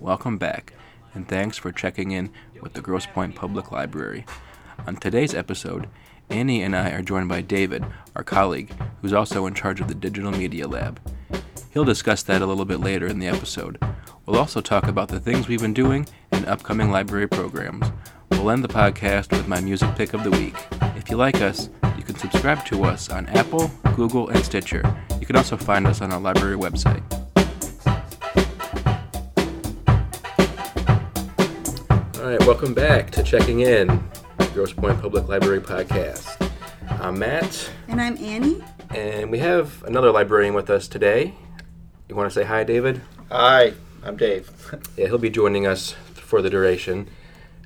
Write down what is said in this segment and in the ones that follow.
welcome back, and thanks for checking in with the Grosse Pointe Public Library. On today's episode, Annie and I are joined by David, our colleague, who's also in charge of the Digital Media Lab. He'll discuss that a little bit later in the episode. We'll also talk about the things we've been doing and upcoming library programs. We'll end the podcast with my music pick of the week. If you like us, you can subscribe to us on Apple, Google, and Stitcher. You can also find us on our library website. All right, welcome back to Checking In, Grosse Pointe Public Library Podcast. I'm Matt, And I'm Annie. and we have another librarian with us today. You want to say hi, David? Hi, I'm Dave. Yeah, he'll be joining us for the duration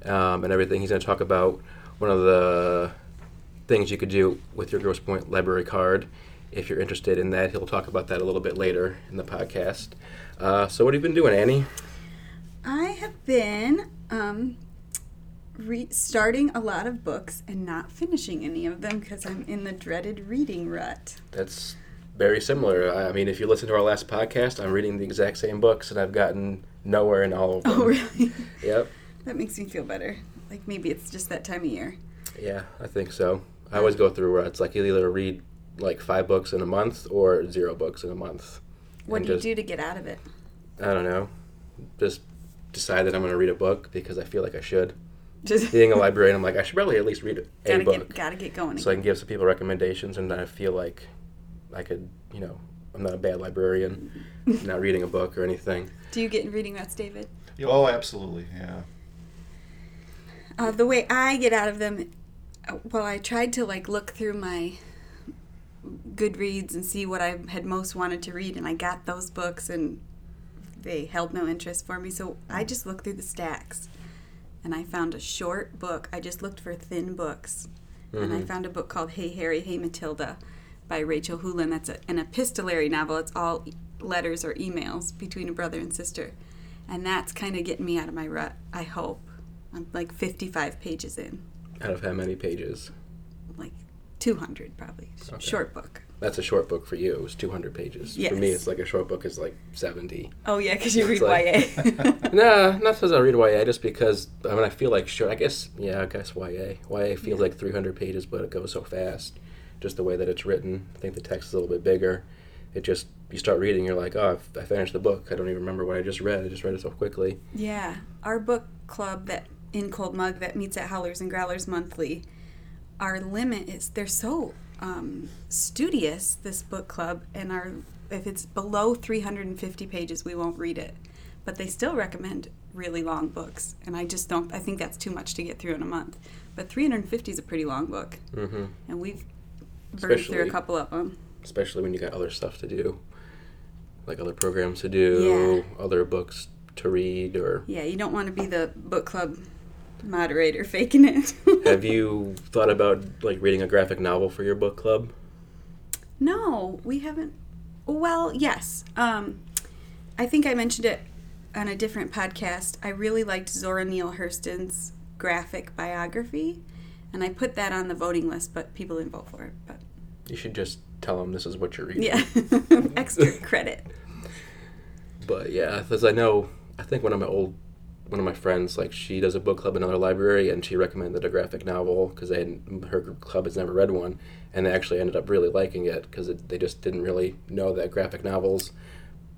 um, and everything. He's going to talk about one of the things you could do with your Grosse Pointe Library card. If you're interested in that, he'll talk about that a little bit later in the podcast. Uh, so, what have you been doing, Annie? I have been um, re- starting a lot of books and not finishing any of them because I'm in the dreaded reading rut. That's very similar. I mean, if you listen to our last podcast, I'm reading the exact same books and I've gotten nowhere in all of them. Oh, really? Yep. that makes me feel better. Like maybe it's just that time of year. Yeah, I think so. I always go through where it's like you either read like five books in a month or zero books in a month. What do you just- do to get out of it? I don't know. Just decide that I'm going to read a book because I feel like I should. Just Being a librarian, I'm like, I should probably at least read a gotta book get gotta get going. so I can give some people recommendations and I feel like I could, you know, I'm not a bad librarian, not reading a book or anything. Do you get in reading ruts, David? Oh, absolutely, yeah. Uh, the way I get out of them, uh, well, I tried to like look through my Goodreads and see what I had most wanted to read, and I got those books, and they held no interest for me. So I just looked through the stacks, and I found a short book. I just looked for thin books, and I Mhm. found a book called Hey Harry, Hey Matilda by Rachel Houlihan. That's a, an epistolary novel. It's all letters or emails between a brother and sister, and that's kind of getting me out of my rut. I hope. I'm like 55 pages in, Out of how many pages? like 200 probably. Okay. Short book. That's a short book for you. It was 200 pages. For me, it's like a short book is like 70. Oh yeah, because you read like- YA. nah, not because I read YA, just because I mean I feel like short. I guess yeah, I guess YA. YA feels Yeah. like 300 pages, but it goes so fast. Just the way that it's written. I think the text is a little bit bigger. It just you start reading, you're like, oh, I finished the book. I don't even remember what I just read. I just read it so quickly. yeah, our book club that in Cold Mug that meets at Howlers and Growlers monthly. Our limit is they're so um, studious. This book club and our if it's below 350 pages, we won't read it. But they still recommend really long books, and I just don't. I think that's too much to get through in a month. But 350 is a pretty long book, hmm and we've burned through a couple of them. Especially when you got other stuff to do, like other programs to do, other books to read, or Yeah, you don't want to be the book club moderator faking it. have you thought about like reading a graphic novel for your book club? No, we haven't. Well, yes. Um, I think I mentioned it on a different podcast. I really liked Zora Neale Hurston's graphic biography, and I put that on the voting list, but people didn't vote for it. But You should just tell them this is what you're reading. yeah, extra credit. But yeah, because I know, I think one of my old, one of my friends, like she does a book club in another library, and she recommended a graphic novel because they hadn't- her club has never read one, and they actually ended up really liking it because they just didn't really know that graphic novels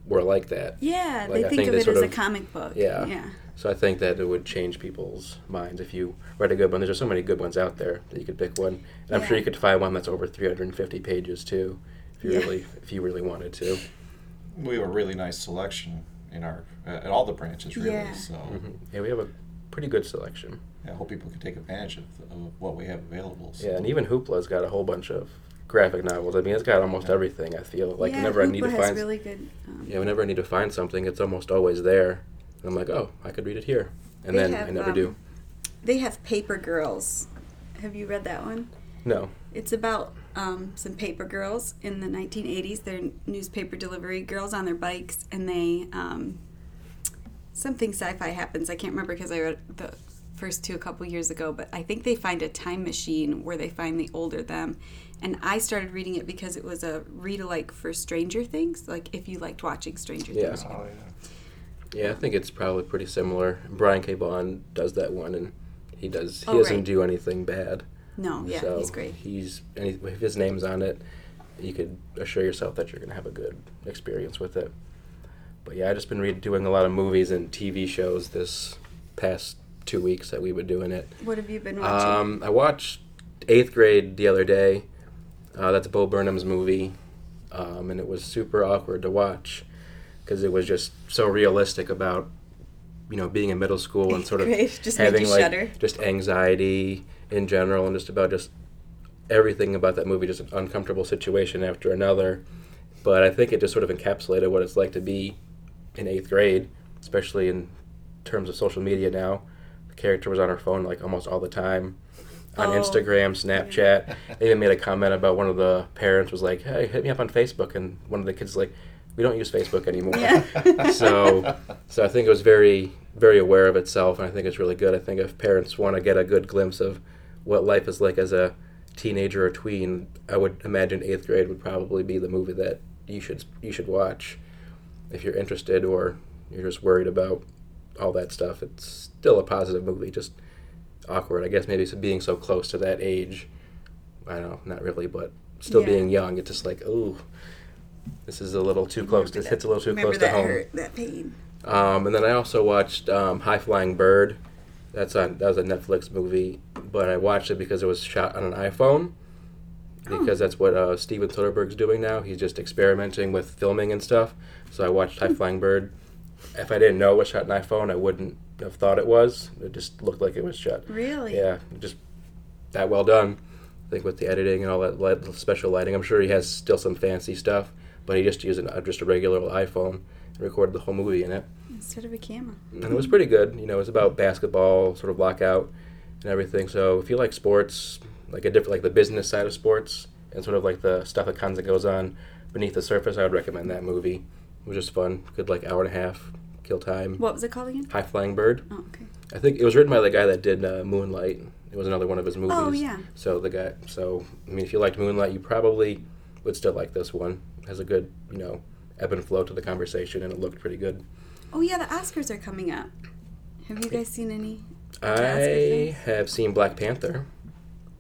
were like that. Yeah, Like, they I think, think of they it sort as a comic book. Yeah. Yeah. So I think that it would change people's minds if you read a good one. There's just so many good ones out there that you could pick one. And I'm sure you could find one that's over 350 pages too, if you Yeah. really if you really wanted to. We have a really nice selection in our at all the branches, really. Yeah. So hmm Yeah, we have a pretty good selection. I hope people can take advantage of, of what we have available. So. Yeah, and even Hoopla's got a whole bunch of graphic novels. I mean, it's got almost Yeah. everything. I feel like yeah, whenever I need to find, really good. Um, yeah, whenever I need to find something, it's almost always there. And I'm like, oh, I could read it here, and They then I never um, do. They have Paper Girls. Have you read that one? No, It's about um, some paper girls in the 1980s. They're newspaper delivery girls on their bikes, and they um, something sci-fi happens. I can't remember because I read the first two a couple years ago, but I think they find a time machine where they find the older them. And I started reading it because it was a read alike for Stranger Things. Like if you liked watching Stranger Yeah. Things, Oh, yeah. Yeah, I think it's probably pretty similar. Brian K. Vaughan does that one, and he does. He Oh, doesn't right. do anything bad. No, yeah, so he's great. He's and he- if his name's on it, you could assure yourself that you're gonna have a good experience with it. But yeah, I've just been read, doing a lot of movies and TV shows this past two weeks that we've been doing it. What have you been watching? Um, I watched Eighth Grade the other day. Uh, that's Bo Burnham's movie, um, and it was super awkward to watch because it was just so realistic about you know being in middle school and sort of just having like shudder. just anxiety in general and just about just everything about that movie just an uncomfortable situation after another. But I think it just sort of encapsulated what it's like to be in eighth grade, especially in terms of social media now. The character was on her phone like almost all the time. On Oh. Instagram, Snapchat. They even made a comment about one of the parents was like, Hey, hit me up on Facebook and one of the kids was like, We don't use Facebook anymore. Yeah. so so I think it was very very aware of itself and I think it's really good. I think if parents want to get a good glimpse of what life is like as a teenager or tween, I would imagine eighth grade would probably be the movie that you should you should watch if you're interested or you're just worried about all that stuff. It's still a positive movie, just awkward. I guess maybe it's being so close to that age. I don't know, not really, but still Yeah. being young, it's just like, oh, this is a little too close. This hits a little too close to home. hurt, that pain. Um, and then I also watched um, High Flying Bird. That's on that was a Netflix movie, but I watched it because it was shot on an iPhone. Because that's what uh, Steven Soderbergh's doing now. He's just experimenting with filming and stuff. So I watched High Flying Bird. If I didn't know it was shot on iPhone, I wouldn't have thought it was. It just looked like it was shot. Really? Yeah, just that well done. I think with the editing and all that light, special lighting, I'm sure he has still some fancy stuff, but he just used an, uh, just a regular old iPhone recorded the whole movie in it Instead of a camera. and it was pretty good. You know, it was about basketball, sort of lockout, and everything. So if you like sports, like a different, like the business side of sports, and sort of like the stuff that kind of goes on beneath the surface, I would recommend that movie. It was just fun, good like hour and a half, kill time. What was it called again? High Flying Bird. Oh, okay. I think it was written by the guy that did uh, Moonlight. It was another one of his movies. Oh, yeah. So the guy, so I mean, if you liked Moonlight, you probably would still like this one. It has a good, you know, ebb and flow to the conversation, and it looked pretty good. Oh yeah, the Oscars are coming up. Have you guys seen any? I have seen Black Panther,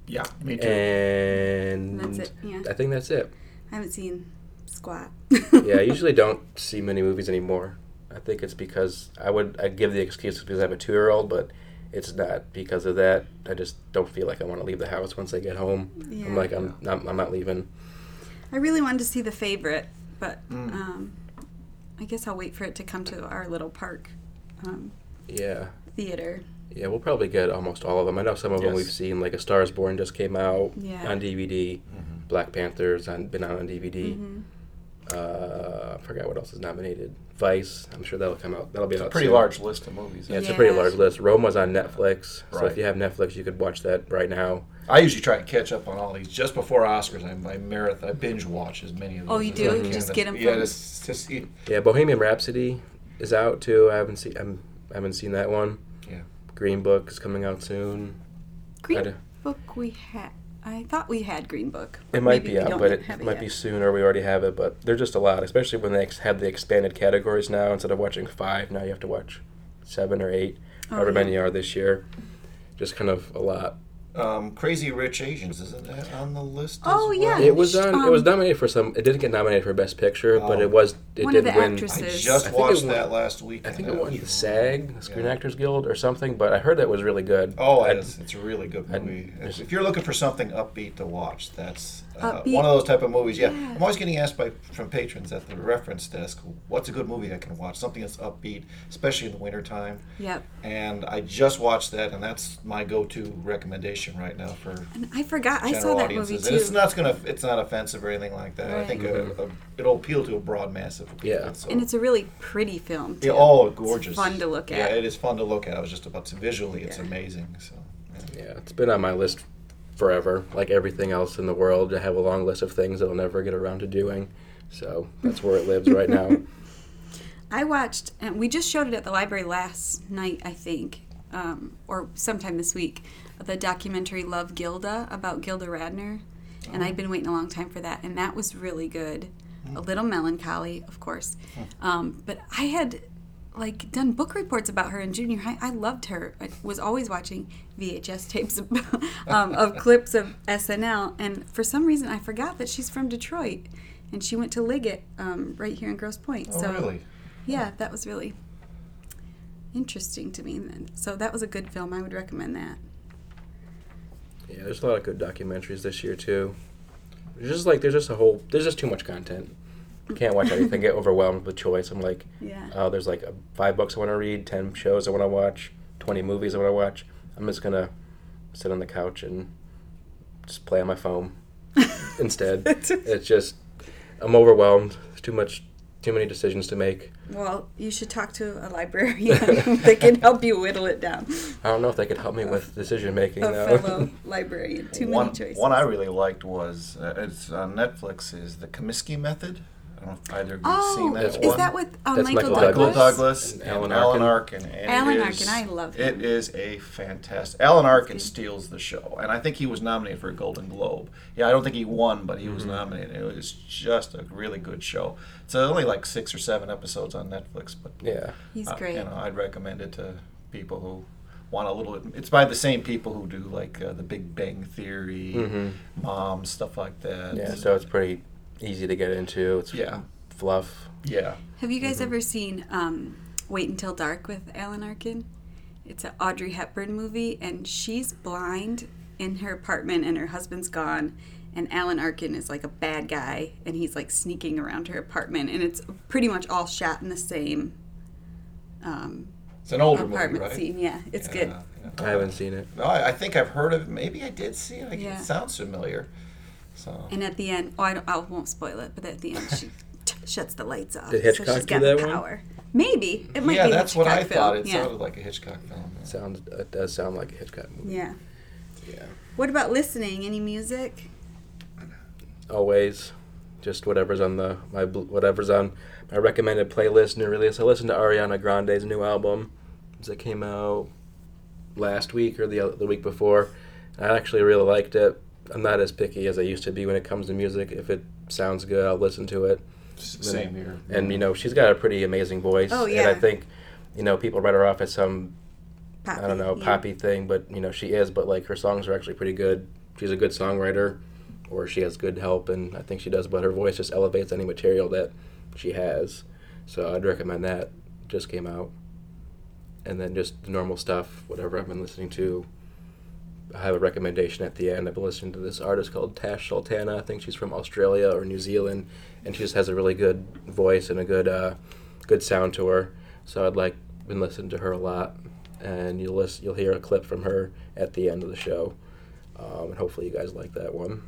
Yeah, me too. and That's it, yeah. I think that's it. I haven't seen squat. Yeah, I usually don't see many movies anymore. I think it's because I would I give the excuse because I have a two year old, but it's not because of that. I just don't feel like I want to leave the house once I get home. Yeah. I'm like I'm not, I'm not leaving. I really wanted to see the favorite, but Mm. um, I guess I'll wait for it to come to our little park um, Yeah, theater. yeah, we'll probably get almost all of them. I know some of them we've seen, like A Star Is Born just came out Yeah. on DVD. Mhm. Black Panther's on, been out on DVD. hmm Uh, I forgot what else is nominated. Vice. I'm sure that'll come out. That'll be out. Pretty soon. large list of movies. Yeah, it's a pretty large list. Roma's on Netflix, so if you have Netflix, you could watch that right now. I usually try to catch up on all these just before Oscars. I, I marathon, I binge watch as many of those. Oh, you as do? I You can. just get 'em Yeah, from- just, just see. Yeah, Bohemian Rhapsody is out too. I haven't seen. I'm, I haven't seen that one. Yeah. Green Book is coming out soon. Green Book we had. I thought we had Green Book. It might be out, but it have might yet. be soon, or we already have it. But they're just a lot, especially when they ex- have the expanded categories now. Instead of watching five, now you have to watch seven or eight, Oh, however yeah. many are this year. Just kind of a lot. Um, Crazy Rich Asians isn't that on the list? Oh, as yeah. It was on. it was Um, nominated for some. It didn't get nominated for Best Picture, but Oh. it was. It One of did the win. I just I think it watched won- that last week. I think it won the SAG, the Screen yeah. Actors Guild, or something. But I heard that was really good. Oh, I'd- it's, it's a really good I'd- movie. there's- if you're looking for something upbeat to watch, that's uh, one of those type of movies. Yeah. Yeah. I'm always getting asked by from patrons at the reference desk, "What's a good movie I can watch? Something that's upbeat, especially in the wintertime. Yep. And I just watched that, and that's my go-to recommendation right now for And I forgot. I general saw that audiences. movie And it's not gonna, it's not offensive or anything like that. I Right. think Mhm. uh uh it'll appeal to a broad mass of people. Yeah. So. And it's a really pretty film. Too. yeah, oh, gorgeous! fun to look at. Yeah, it is fun to look at. I was just about to visually, it's Yeah. amazing. So. yeah. Yeah, it's been on my list forever. Like everything else in the world, I have a long list of things that I'll never get around to doing. So that's where it lives right now. I watched, and we just showed it at the library last night, I think, um, or sometime this week, the documentary Love Gilda about Gilda Radner. And I'd been waiting a long time for that, and that was really good. A little melancholy, of course. Um, but I had like done book reports about her in junior high. I loved her. I was always watching VHS tapes of, um, of clips of SNL, and for some reason I forgot that she's from Detroit, and she went to Liggett um, right here in Grosse Pointe. Oh, so really? yeah, that was really interesting to me. So that was a good film. I would recommend that. Yeah, there's a lot of good documentaries this year too. There's just like there's just a whole there's just too much content. Can't watch everything. Get overwhelmed with choice. I'm like, Yeah. oh, there's like five books I want to read, ten shows I want to watch, twenty movies I want to watch. I'm just gonna sit on the couch and just play on my phone instead. it's just I'm overwhelmed. There's too much, too many decisions to make. Well, you should talk to a librarian. they can help you whittle it down. I don't know if they could help me with decision making A though. fellow librarian. Too one, many choices. One I really liked was uh, it's on Netflix is the Kominsky Method. I don't know if either of you Oh, seen that That's is one. that with uh, That's Michael, Michael Michael Douglas? Douglas And and Alan Alan Arkin. Arkin. and Alan Arkin, is- I love It him. is a fantastic. Alan Arkin good. steals the show, and I think he was nominated for a Golden Globe. Yeah, I don't think he won, but he Mm-hmm. was nominated. It was just a really good show. It's only like six or seven episodes on Netflix, but yeah. He's uh, great. You know, I'd recommend it to people who want a little. bit. It's by the same people who do like uh, the Big Bang Theory, Mhm. Mom, stuff like that. Yeah, so it's pretty easy to get into. It's Yeah. fluff. yeah. Have you Mm-hmm. guys ever seen um, Wait Until Dark with Alan Arkin? It's an Audrey Hepburn movie, and she's blind in her apartment, and her husband's gone. And Alan Arkin is like a bad guy, and he's like sneaking around her apartment, and it's pretty much all shot in the same um, It's an older movie, apartment right? scene. Yeah, it's Yeah, good. yeah. I haven't seen it. No, I, I think I've heard of it. Maybe I did see it. Like, Yeah. It sounds familiar. So And at the end, oh, I, don't, I won't spoil it, but at the end, she t- shuts the lights off. Did so Hitchcock she's do got that the one? power. Maybe it might yeah, be. a that's what I Hitchcock thought. film. It yeah. sounded like a Hitchcock film. yeah. Sounds it does sound like a Hitchcock movie. Yeah. Yeah. What about listening? Any music? Always, just whatever's on the my whatever's on my recommended playlist new release. I listened to Ariana Grande's new album that came out last week or the the week before. I actually really liked it. I'm not as picky as I used to be when it comes to music. If it sounds good, I'll listen to it. S- Same here. And you know, she's got a pretty amazing voice. Oh, yeah. And. I think, you know, people write her off as some Poppy, I don't know, yeah. poppy thing, but you know, she is, but like her songs are actually pretty good. She's a good songwriter or she has good help and I think she does, but her voice just elevates any material that she has. So I'd recommend that. Just came out. And then just the normal stuff, whatever I've been listening to. I have a recommendation at the end. I've been listening to this artist called Tash Sultana. I think she's from Australia or New Zealand, and she just has a really good voice and a good, uh, good sound to her. So I'd like been listening to her a lot, and you'll listen, you'll hear a clip from her at the end of the show, um, and hopefully you guys like that one.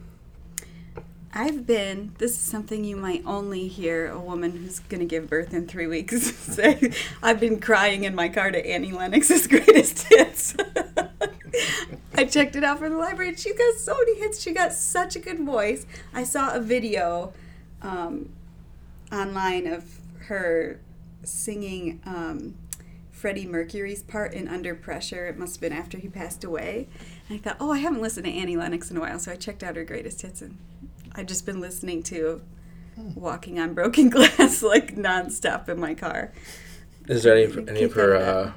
I've been, this is something you might only hear a woman who's going to give birth in three weeks say. I've been crying in my car to Annie Lennox's greatest hits. I checked it out from the library and she got so many hits. She got such a good voice. I saw a video um, online of her singing um, Freddie Mercury's part in Under Pressure. It must have been after he passed away. And I thought, oh, I haven't listened to Annie Lennox in a while, so I checked out her greatest hits, and I've just been listening to Walking on Broken Glass like nonstop in my car. Is there any any of her uh,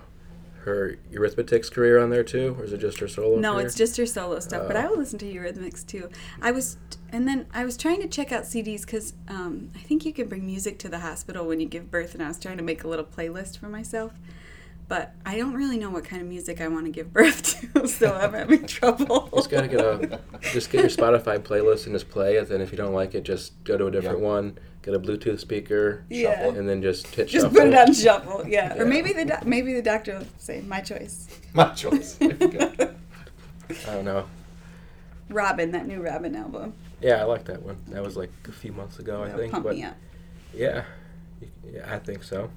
her Eurythmics career on there too, or is it just her solo? No, career? it's just her solo stuff, but Oh. I will listen to Eurythmics too. I was, and then I was trying to check out CDs because um, I think you can bring music to the hospital when you give birth, and I was trying to make a little playlist for myself. But I don't really know what kind of music I want to give birth to, so I'm having trouble. Just gotta get a just get your Spotify playlist and just play it. And if you don't like it, just go to a different Yeah. one. Get a Bluetooth speaker, Yeah. and then just hit Just shuffle. put it on shuffle, yeah. Yeah. Or maybe the doc- maybe the doctor will say my choice. My choice. There you go. I don't know. Robyn, that new Robyn album. Yeah, I like that one. That was like a few months ago, I That'll think. pump But me up. yeah, yeah, I think so.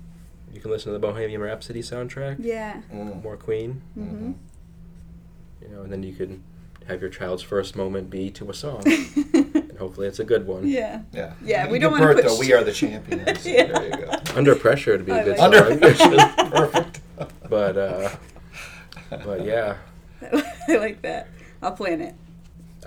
You can listen to the Bohemian Rhapsody soundtrack, Yeah. Mm. more Queen, Mm-hmm. you know, and then you can have your child's first moment be to a song, and hopefully it's a good one. yeah. Yeah. Yeah, we don't wanna put though, We are the champions. Yeah. There you go. Under pressure would be I a good like song. Under pressure. Perfect. but uh, but yeah, I like that. I'll plan it.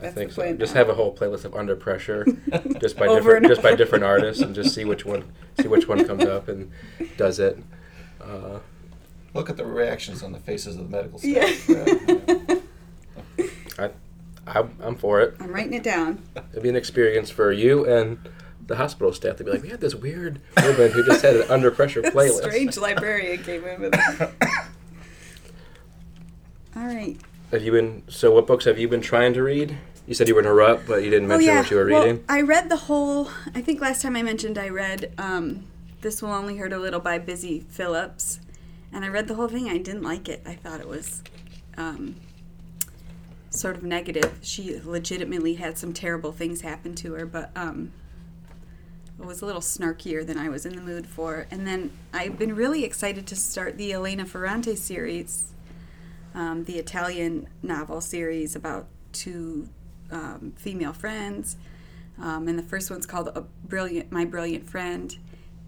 I think the so. plan Just have a whole playlist of Under Pressure, just by different just by different artists, and just see which one see which one comes up and does it. Uh, Look at the reactions on the faces of the medical Yeah. staff. I, I, I'm for it. I'm writing it down. It'd be an experience for you and the hospital staff to be like, we had this weird woman who just had an under pressure playlist. Strange librarian came in with it. All right. Have you been? So, what books have you been trying to read? You said you were in a rut, but you didn't mention what you were Oh, Well, reading. I read the whole. I think last time I mentioned I read um, "This Will Only Hurt a Little" by Busy Phillips, and I read the whole thing. I didn't like it. I thought it was um, sort of negative. She legitimately had some terrible things happen to her, but um, it was a little snarkier than I was in the mood for. And then I've been really excited to start the Elena Ferrante series, um, the Italian novel series about two um, female friends. Um, and the first one's called a brilliant, my brilliant friend.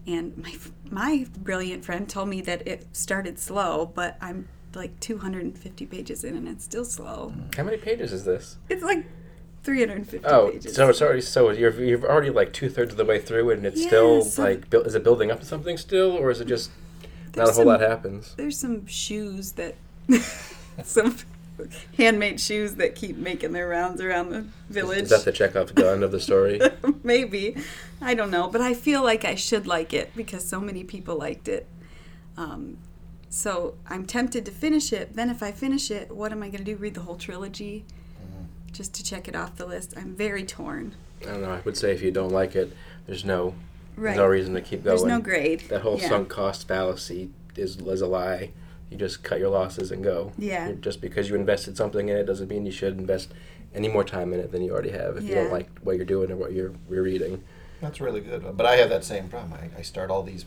And my my brilliant friend told me that it started slow, but I'm like 250 pages in and it's still slow. How many pages is this? It's like 350 Oh, pages. so it's already so you're you're already like two thirds of the way through, and it's Yeah, still so- like buil- is it building up to something still, or is it just not a whole some- lot happens? There's some shoes that some handmade shoes that keep making their rounds around the village. Is that the Chekhov's gun of the story? Maybe. I don't know. But I feel like I should like it because so many people liked it. Um, so I'm tempted to finish it. Then if I finish it, what am I going to do? Read the whole trilogy just to check it off the list? I'm very torn. I don't know. I would say if you don't like it, there's no Right. there's no reason to keep going. There's no grade. That whole Yeah. sunk cost fallacy is is a lie. You just cut your losses and go. Yeah. Just because you invested something in it doesn't mean you should invest any more time in it than you already have. If you don't like what you're doing or what you're, you're reading. That's really good. But I have that same problem. I, I start all these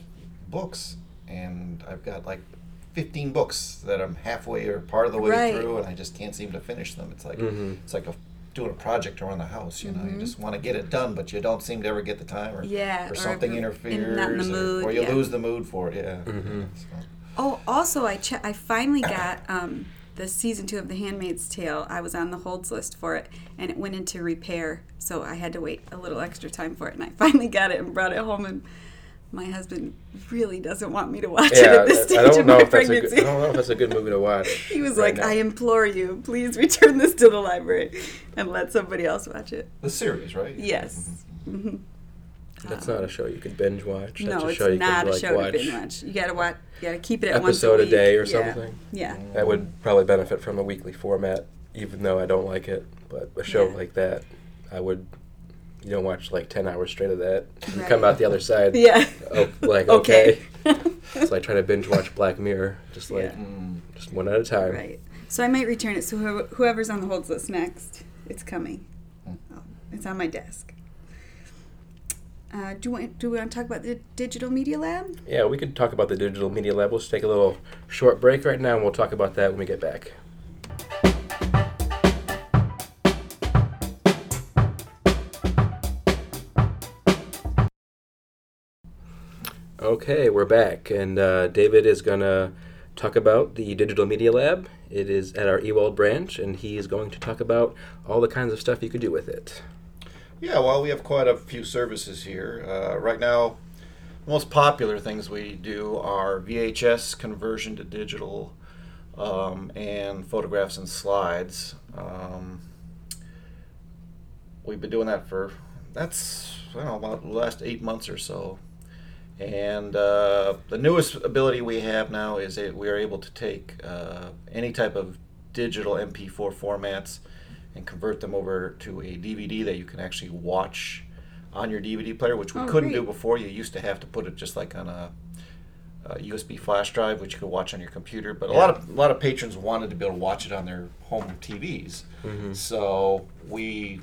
books, and I've got like 15 books that I'm halfway or part of the way Right. through, and I just can't seem to finish them. It's like Mhm. it's like a, doing a project around the house. You know, Mhm. you just want to get it done, but you don't seem to ever get the time, or Yeah, or or something interferes, not in or- mood, or, you yeah. lose the mood for it. Yeah. Mhm. So, Oh, also, I che- I finally got um, the season two of The Handmaid's Tale. I was on the holds list for it, and it went into repair, so I had to wait a little extra time for it. And I finally got it and brought it home. And my husband really doesn't want me to watch it at this stage I don't of know my if that's a pregnancy. good, I don't know if that's a good movie to watch. he was right like, now. "I implore you, please return this to the library and let somebody else watch it." the series, right? Yes. hmm That's not a show you could binge watch. That's No, a it's show you not could, a like, show watch to binge watch. You gotta watch. You gotta keep it at episode a, a, week. day or Yeah. something. Yeah. That would probably benefit from a weekly format, even though I don't like it. But a show Yeah. like that, I would. You don't watch like ten hours straight of that. You Right. come out the other side. Yeah. Oh, like Okay. okay. so I try to binge watch Black Mirror, just like Yeah. Just one at a time. Right. So I might return it. So whoever's on the holds list next, it's coming. Oh, it's on my desk. Uh, do, do we want to talk about the Digital Media Lab? Yeah, we could talk about the digital media lab. We'll just take a little short break right now, and we'll talk about that when we get back. Okay, we're back, and uh, David is gonna talk about the digital media lab. It is at our Ewald branch, and he is going to talk about all the kinds of stuff you could do with it. Yeah, well, we have quite a few services here. Uh, right now, the most popular things we do are VHS conversion to digital um, and photographs and slides. Um, we've been doing that for, that's, I don't know, about the last eight months or so. And uh, the newest ability we have now is that we are able to take uh, any type of digital MP4 formats and convert them over to a DVD that you can actually watch on your DVD player, which we Oh, couldn't do before. You used to have to put it just like on a, a USB flash drive, which you could watch on your computer. But a lot of a lot of patrons wanted to be able to watch it on their home TVs, Mhm. so we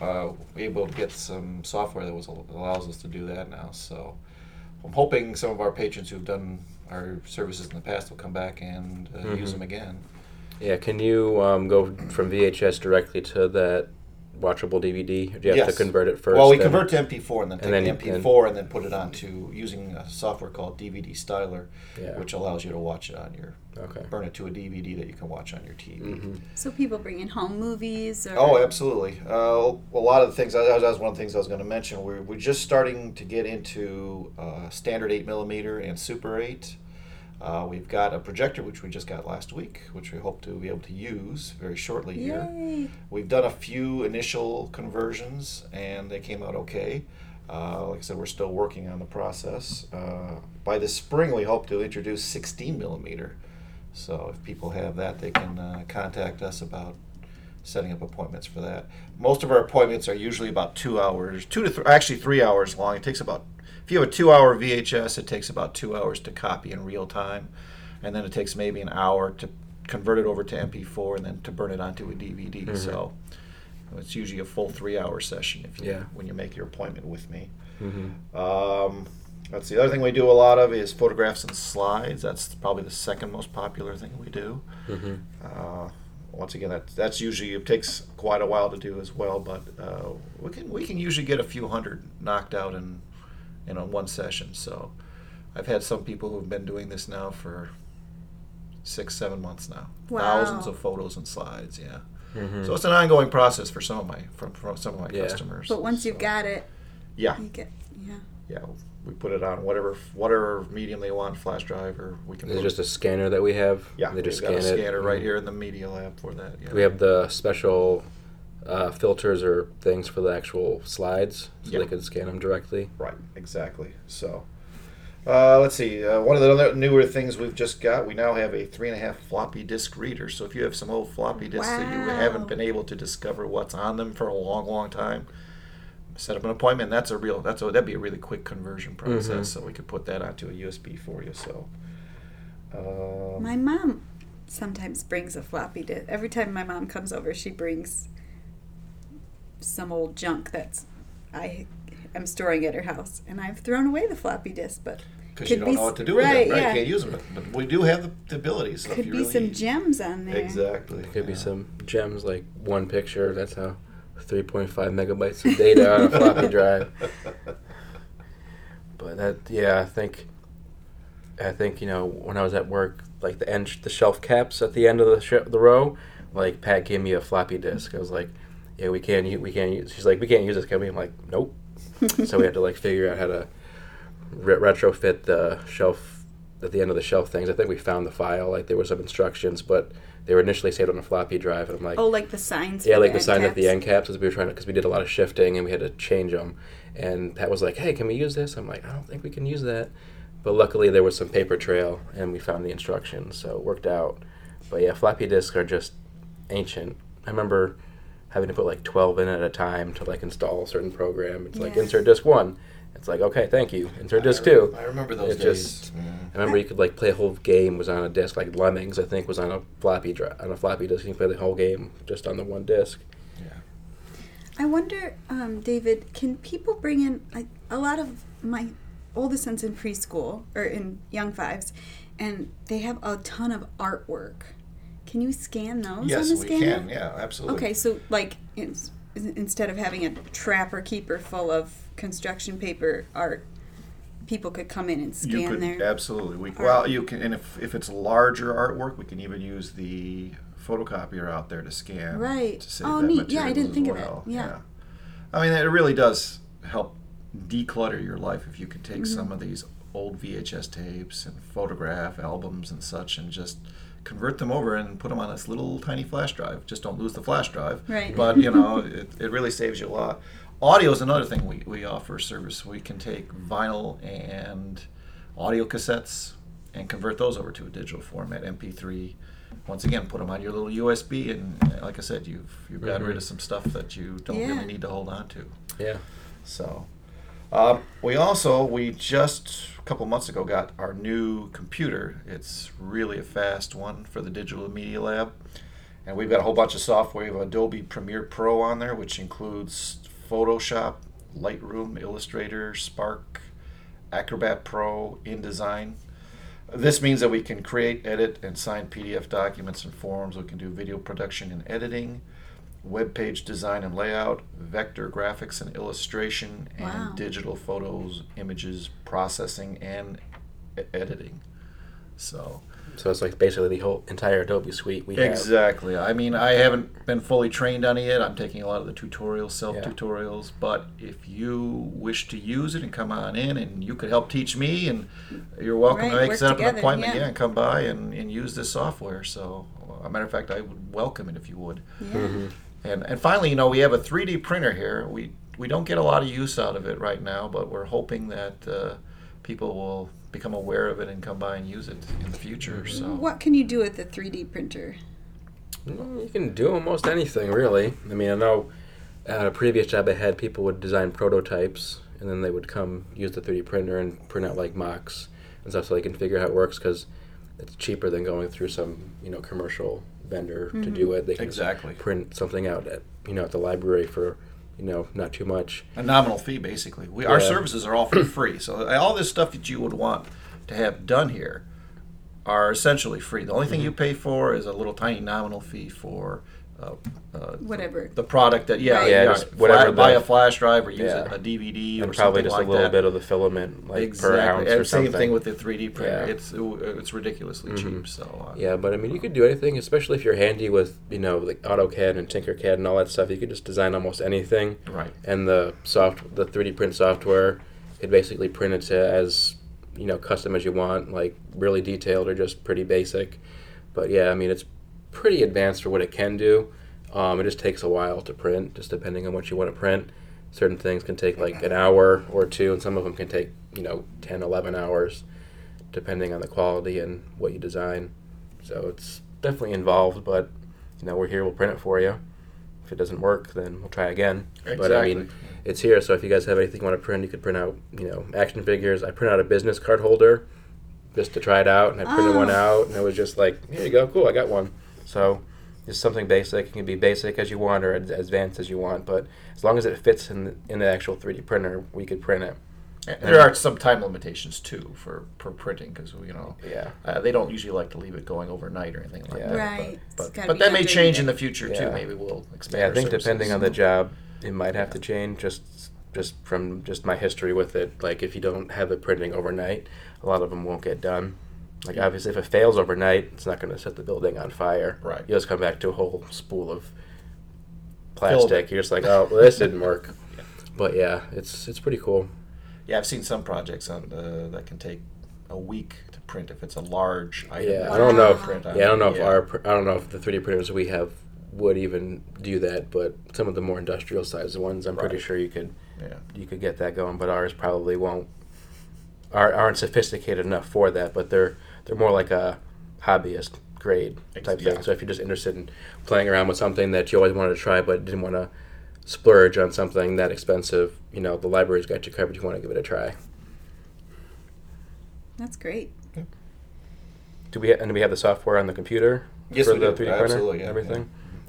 uh, were able to get some software that was allows us to do that now. So I'm hoping some of our patrons who've done our services in the past will come back and uh, use Mhm. them again. Yeah, can you um, go from VHS directly to that watchable DVD? Or do you have Yes. to convert it first? Well, we then? convert to MP4 and then take And then the MP4 and then put it onto using a software called DVD Styler, Yeah. which allows you to watch it on your Okay. burn it to a DVD that you can watch on your TV. hmm So people bring in home movies. Or, Oh, absolutely. Uh, a lot of the things that was, that was one of the things I was going to mention. We're, we're just starting to get into uh, standard eight millimeter and super eight. Uh, we've got a projector which we just got last week, which we hope to be able to use very shortly here. We've done a few initial conversions and they came out okay. Uh, like I said, we're still working on the process. Uh, by this spring, we hope to introduce 16 millimeter. So if people have that, they can uh, contact us about setting up appointments for that. Most of our appointments are usually about two hours, two to th- actually three hours long. It takes about if you have a two-hour VHS, it takes about two hours to copy in real time, and then it takes maybe an hour to convert it over to MP4 and then to burn it onto a DVD. So it's usually a full three-hour session if you, Yeah. when you make your appointment with me. Mm-hmm. Um, that's the other thing we do a lot of is photographs and slides. That's probably the second most popular thing we do. Mm-hmm. Uh, once again, that, that's usually it takes quite a while to do as well, but uh, we can we can usually get a few hundred knocked out in you know one session. So I've had some people who've been doing this now for six seven months now, Wow. thousands of photos and slides. Yeah, Mm-hmm. so it's an ongoing process for some of my from, from some of my Yeah. customers. But once you've got it, yeah, you get yeah. yeah, we put it on whatever whatever medium they want, flash drive, or we can. There's put- just a scanner that we have. yeah, they just we've got scan a it. scanner right Mhm. here in the media lab for that. Yeah. We have the special uh, filters or things for the actual slides, so Yeah. they can scan them directly. Right, exactly. So, uh, let's see. Uh, one of the other newer things we've just got, we now have a three and a half floppy disk reader. So if you have some old floppy disks that you haven't been able to discover what's on them for a long, long time, set up an appointment. That's a real. That's a, that'd be a really quick conversion process. Mhm. So we could put that onto a USB for you. So. Um, My mom sometimes brings a floppy disk. Every time my mom comes over, she brings some old junk that's I am storing at her house, and I've thrown away the floppy disk, but because could you don't be know what to do with right, it, right? yeah. You can't use them, but we do have the, the ability. So if could you be really, some gems on there. Exactly. Could be some gems like one picture. That's how 3.5 megabytes of data on a floppy drive. But that, yeah, I think, I think you know when I was at work, like the end, the shelf caps at the end of the sh- the row, like Pat gave me a floppy disk. I was like, yeah, we can't, we can't use. She's like, we can't use this, can we? I'm like, nope. so we had to like figure out how to re- retrofit the shelf at the end of the shelf things. I think we found the file. Like there were some instructions, but they were initially saved on a floppy drive, and I'm like, Oh, like the signs. yeah, like the end sign at the end caps as we were trying to, because we did a lot of shifting and we had to change them. And Pat was like, "Hey, can we use this?" I'm like, "I don't think we can use that," but luckily there was some paper trail and we found the instructions, so it worked out. But yeah, floppy disks are just ancient. I remember having to put like 12 in at a time to like install a certain program. It's like insert disk one. It's like okay, thank you. Insert disk I two. I remember those It days. just- Mm. I remember you could like play a whole game was on a disc, like Lemmings, I think, was on a floppy drive on a floppy disk. You can play the whole game just on the one disc. Yeah. I wonder, um, David, can people bring in like, a lot of my oldest son's in preschool or in young fives, and they have a ton of artwork. Can you scan those Yes, on the we scanner? can. Yeah, absolutely. Okay, so like ins- instead of having a trapper keeper full of construction paper art, people could come in and scan you could there. absolutely. We, art. well, you can, and if, if it's larger artwork, we can even use the photocopier out there to scan. Right. To Oh, neat. Yeah, I didn't think of that. well. Yeah. I mean, it really does help declutter your life if you can take Mm-hmm. some of these old VHS tapes and photograph albums and such, and just convert them over and put them on this little tiny flash drive. Just don't lose the flash drive. Right. But you know, it, it really saves you a lot. Audio is another thing we, we offer a service. We can take vinyl and audio cassettes and convert those over to a digital format, MP3. Once again, put them on your little USB, and like I said, you've you've got Mhm. rid of some stuff that you don't Yeah. really need to hold on to. Yeah. So, um, we also we just a couple months ago got our new computer. It's really a fast one for the Digital Media Lab, and we've got a whole bunch of software. We have Adobe Premiere Pro on there, which includes Photoshop, Lightroom, Illustrator, Spark, Acrobat Pro, InDesign. This means that we can create, edit, and sign PDF documents and forms. We can do video production and editing, web page design and layout, vector graphics and illustration, and Wow. digital photos, images, processing, and e- editing. So, So it's like basically the whole entire Adobe suite we have. Exactly. I mean, I haven't been fully trained on it yet. I'm taking a lot of the tutorials, self Yeah. tutorials. But if you wish to use it and come on in, and you could help teach me, and you're welcome Right, to make work set up together, an appointment, yeah. yeah. and come by and, and use this software. So, a matter of fact, I would welcome it if you would. Yeah. Mm-hmm. And and finally, you know, we have a 3D printer here. We we don't get a lot of use out of it right now, but we're hoping that uh, people will become aware of it and come by and use it in the future. So. What can you do with the 3D printer? Well, you can do almost anything, really. I mean, I know at a previous job I had, people would design prototypes, and then they would come use the 3D printer and print out like mocks and stuff, so they can figure out how it works because it's cheaper than going through some you know commercial vendor to mm-hmm. do it. They can just Exactly. print something out at you know at the library for you know not too much. a nominal fee basically we, our services are all for free so uh, all this stuff that you would want to have done here are essentially free the only thing mm-hmm. you pay for is a little tiny nominal fee for uh, uh, Whatever. the product that yeah Right. Yeah, yeah, just fla- whatever buy the- a flash drive or use Yeah. a, a DVD And or probably something just like a little that. bit of the filament, like exactly per ounce and or same something. thing with the 3D printer Yeah. Mm-hmm. it's it's ridiculously cheap so uh, Yeah, but I mean, you could do anything, especially if you're handy with you know like AutoCAD and Tinkercad and all that stuff. You could just design almost anything. right and the soft the 3D print software could basically print it to as you know custom as you want, like really detailed or just pretty basic. But yeah, I mean it's pretty advanced for what it can do. Um, it just takes a while to print, just depending on what you want to print. Certain things can take like an hour or two, and some of them can take you know 10, 11 hours, depending on the quality and what you design. So it's definitely involved, but you know we're here. We'll print it for you. If it doesn't work, then we'll try again. Exactly. But I mean, it's here. So if you guys have anything you want to print, you could print out, you know, action figures. I print out a business card holder just to try it out, and I printed one Oh. out, and it was just like, here you go, cool, I got one. So just something basic. It can be basic as you want or as advanced as you want, but as long as it fits in the, in the actual 3D printer, we could print it. And there are some time limitations too for, for printing because you know Yeah. uh, they don't usually like to leave it going overnight or anything like Yeah. that. Right. It's But, but, that may change the in the future Yeah. too. Maybe we'll expand. Yeah, I think services. depending on the job, it might have to change. Just just from just my history with it. Like if you don't have it printing overnight, a lot of them won't get done. Like obviously, if it fails overnight, it's not going to set the building on fire. Right. You just come back to a whole spool of plastic. Building. You're just like, oh, well, this didn't work. But yeah, it's it's pretty cool. Yeah, I've seen some projects on uh, that can take a week to print if it's a large item. Yeah, I don't know. If, print yeah, I don't know if Yeah. our I don't know if the 3D printers we have would even do that. But some of the more industrial sized ones, I'm pretty sure you could Yeah. you could get that going, but ours probably won't. Are, aren't sophisticated enough for that, but they're they're more like a hobbyist grade type yeah. thing. So if you're just interested in playing around with something that you always wanted to try but didn't want to splurge on something that expensive, you know, the library's got you covered. You want to give it a try. That's great. Do we and do we have the software on the computer Yes, for we the do. 3D printer? Absolutely, yeah, everything.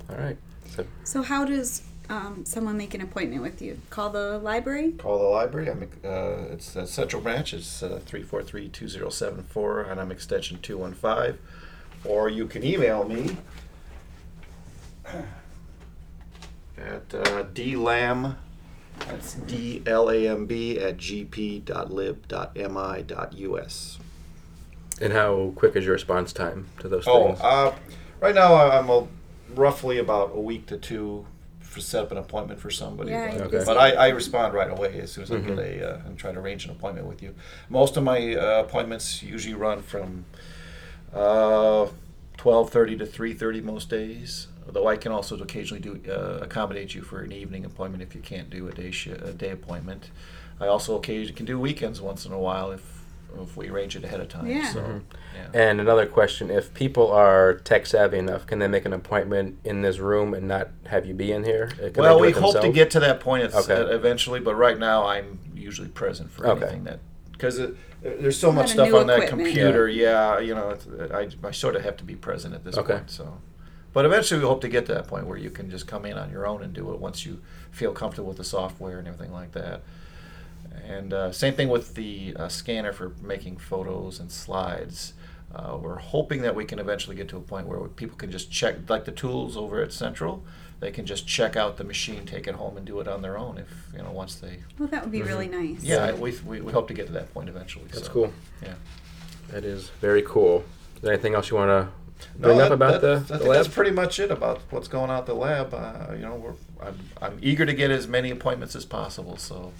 All right. So So how does um, someone make an appointment with you? Call the library. Call the library. I'm, uh, it's uh, Central Branch. It's uh, 343-2074, and I'm extension 215. Or you can email me at uh, dlamb, that's D-L-A-M-B, at gp.lib.mi.us. and how quick is your response time to those Oh, things? uh, right now I'm a, roughly about a week to two for set up an appointment for somebody. Yeah, but, Okay. but I, I respond right away as soon as I Mhm. get a uh, and try to arrange an appointment with you. Most of my uh, appointments usually run from uh, twelve thirty to three thirty most days. Though I can also occasionally do uh, accommodate you for an evening appointment if you can't do a day shi a day appointment. I also occasionally can do weekends once in a while if if we arrange it ahead of time. Yeah. So, Mhm. yeah. And another question: If people are tech savvy enough, can they make an appointment in this room and not have you be in here? Uh, can Well, we hope to get to that point Okay. uh, eventually, but right now I'm usually present for Okay. anything that because there's so much stuff new on that computer. Yeah, you know, I, I sort of have to be present at this Okay. point. So, but eventually we hope to get to that point where you can just come in on your own and do it once you feel comfortable with the software and everything like that. And uh, same thing with the uh, scanner for making photos and slides. Uh, we're hoping that we can eventually get to a point where people can just check, like the tools over at Central, they can just check out the machine, take it home, and do it on their own. If you know, once they, Well, that would be really nice. Mm-hmm. yeah, we, we, we hope to get to that point eventually. That's so, cool. Yeah. That is very cool. Is there anything else you want to bring No, up that- about that- the, I the think lab? that's pretty much it about what's going on at the lab. Uh, you know, we're, I'm, I'm eager to get as many appointments as possible. So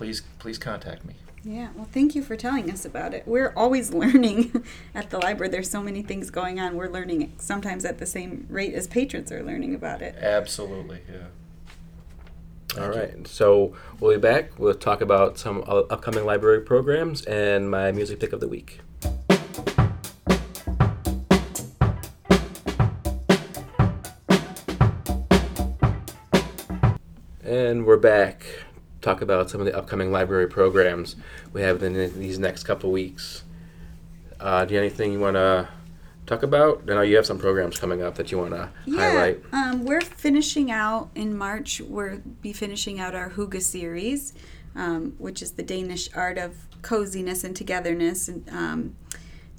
please, please contact me. Yeah, well, thank you for telling us about it. We're always learning at the library. There's so many things going on. We're learning sometimes at the same rate as patrons are learning about it. Absolutely, yeah. All Thank you. So we'll be back. We'll talk about some upcoming library programs and my music pick of the week. And we're back. Talk about some of the upcoming library programs we have in these next couple weeks. Uh, do you have anything you want to talk about? I know you have some programs coming up that you want to highlight. Um, we're finishing out in March. We'll be finishing out our Hygge series, um, which is the Danish art of coziness and togetherness. And um,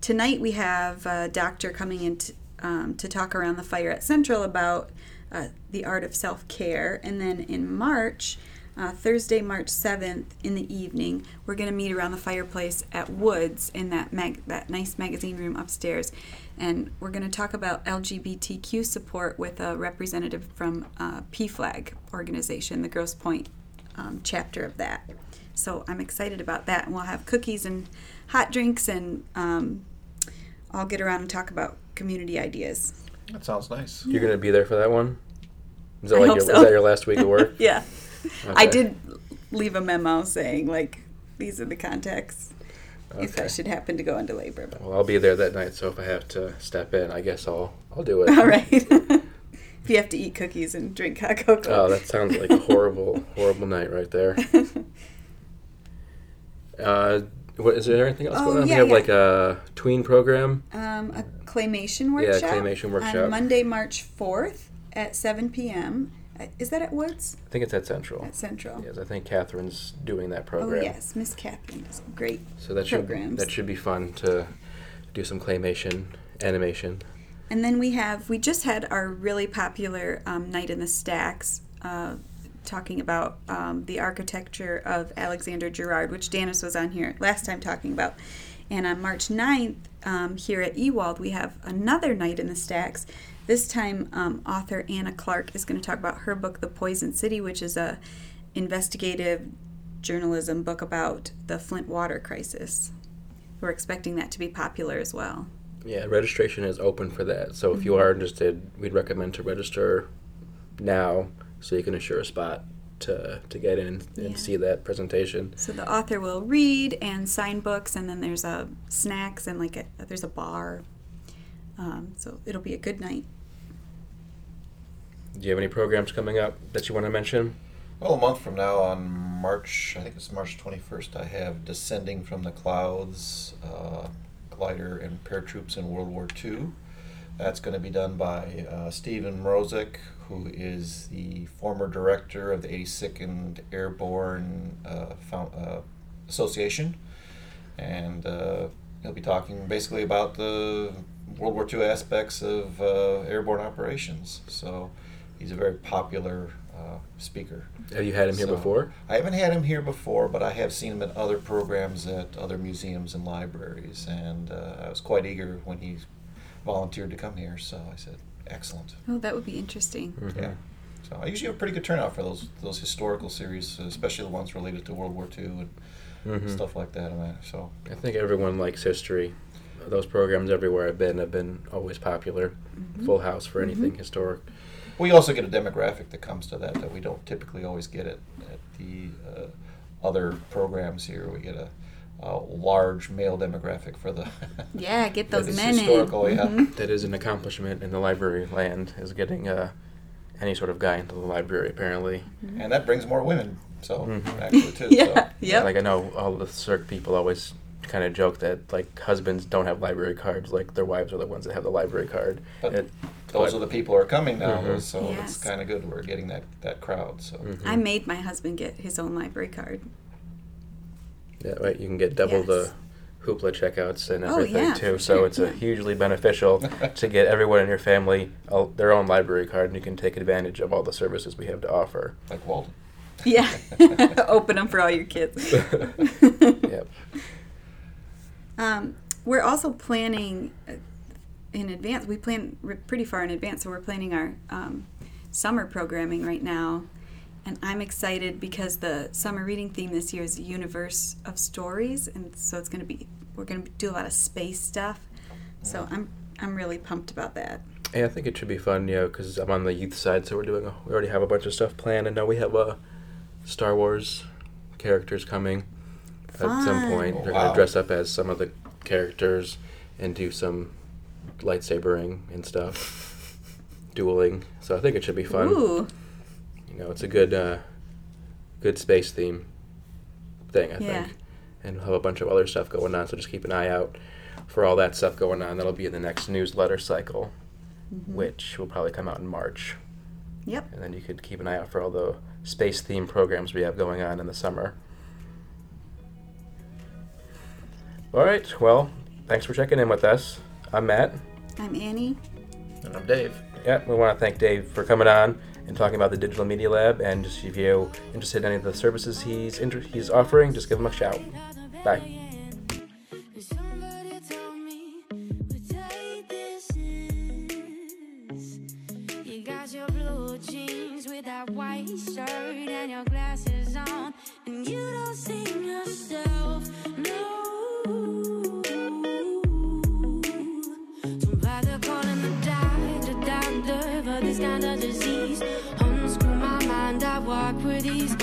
tonight we have a doctor coming in to, um, to talk around the fire at Central about uh, the art of self care. And then in March, uh, Thursday, March seventh, in the evening, we're going to meet around the fireplace at Woods in that mag- that nice magazine room upstairs, and we're going to talk about LGBTQ support with a representative from uh, PFLAG organization, the Grosse Pointe um, chapter of that. So I'm excited about that, and we'll have cookies and hot drinks, and um, I'll get around and talk about community ideas. That sounds nice. You're going to be there for that one? Is that, I like hope your, so. is that your last week of work? yeah. I did leave a memo saying like these are the contacts if I should happen to go into labor. But Well, I'll be there that night, so if I have to step in, I guess I'll I'll do it. all right. if you have to eat cookies and drink hot cocoa. Oh, that sounds like a horrible, horrible night right there. Uh, what is there anything else Oh, going on? yeah, we have yeah. like a tween program. um, a claymation Yeah, workshop. claymation workshop. on Monday, March fourth at seven p.m. Is that at Woods? I think it's at Central. At Central. Yes, I think Catherine's doing that program. Oh yes, Miss Catherine does great. So that should that should be fun to do some claymation animation. And then we have we just had our really popular um, night in the stacks, uh, talking about um, the architecture of Alexander Girard, which Danis was on here last time talking about. And on March 9th, um, here at Ewald, we have another night in the stacks. This time, um, author Anna Clark is going to talk about her book, The Poisoned City, which is a investigative journalism book about the Flint water crisis. We're expecting that to be popular as well. Yeah, registration is open for that. So Mm-hmm. if you are interested, we'd recommend to register now so you can assure a spot to to get in and Yeah. see that presentation. So the author will read and sign books, and then there's a snacks and like a, there's a bar. Um, so it'll be a good night. Do you have any programs coming up that you want to mention? Well, a month from now, on March, I think it's March 21st, I have Descending from the Clouds, uh, glider and paratroops in World War II. That's going to be done by uh, Stephen Mrozek, who is the former director of the 82nd Airborne uh, Found, uh, Association. And uh, he'll be talking basically about the World War II aspects of uh, airborne operations. So he's a very popular uh, speaker. Have you had him here before? I haven't had him here before, but I have seen him at other programs at other museums and libraries, and uh, I was quite eager when he volunteered to come here. So I said, "Excellent." Oh, that would be interesting. Mhm. Yeah. So I usually have a pretty good turnout for those those historical series, especially the ones related to World War II and Mhm. stuff like that. And that. So I think everyone likes history. Those programs everywhere I've been have been always popular. Mm-hmm. Full house for anything historic. we also get a demographic that comes to that that we don't typically always get at at the uh, other programs here. We get a, a large male demographic for the Yeah, get those this men in. historical, yeah. Mhm. That is an accomplishment in the library land is getting uh, any sort of guy into the library apparently. and that brings more women. So Mhm. actually too. yeah. So. Yep. Like I know all the circ people always kind of joke that like husbands don't have library cards, like their wives are the ones that have the library card. But It- Those are the people who are coming now, Mhm. so Yes. it's kind of good. We're getting that, that crowd. So Mhm. I made my husband get his own library card. Yeah, right. You can get double the hoopla checkouts and Oh, everything yeah, too. So sure, it's a hugely beneficial to get everyone in your family uh, their own library card, and you can take advantage of all the services we have to offer. like Walden. Yeah. Open them for all your kids. Yep. Um, we're also planning uh, in advance. We plan pretty far in advance, so we're planning our um, summer programming right now. And I'm excited because the summer reading theme this year is universe of stories, and so it's going to be we're going to do a lot of space stuff. So I'm I'm really pumped about that. Yeah, I think it should be fun, you know, because I'm on the youth side, so we're doing. A, we already have a bunch of stuff planned, and now we have uh, Star Wars characters coming at some point. Oh, They're wow. gonna dress up as some of the characters and do some lightsabering and stuff, dueling. So I think it should be fun. Ooh, You know, it's a good, uh, good space theme thing, I Yeah. think. And we'll have a bunch of other stuff going on, so just keep an eye out for all that stuff going on. That'll be in the next newsletter cycle, which will probably come out in March. yep. And then you could keep an eye out for all the space theme programs we have going on in the summer. All right, well, thanks for checking in with us. I'm Matt. I'm Annie. And I'm Dave. Yeah, we want to thank Dave for coming on and talking about the Digital Media Lab. And just if you're interested in any of the services he's inter- he's offering, just give him a shout. Bye. Somebody told me what day this is. You got your blue jeans with that white shirt and your glasses on, and you don't see melodies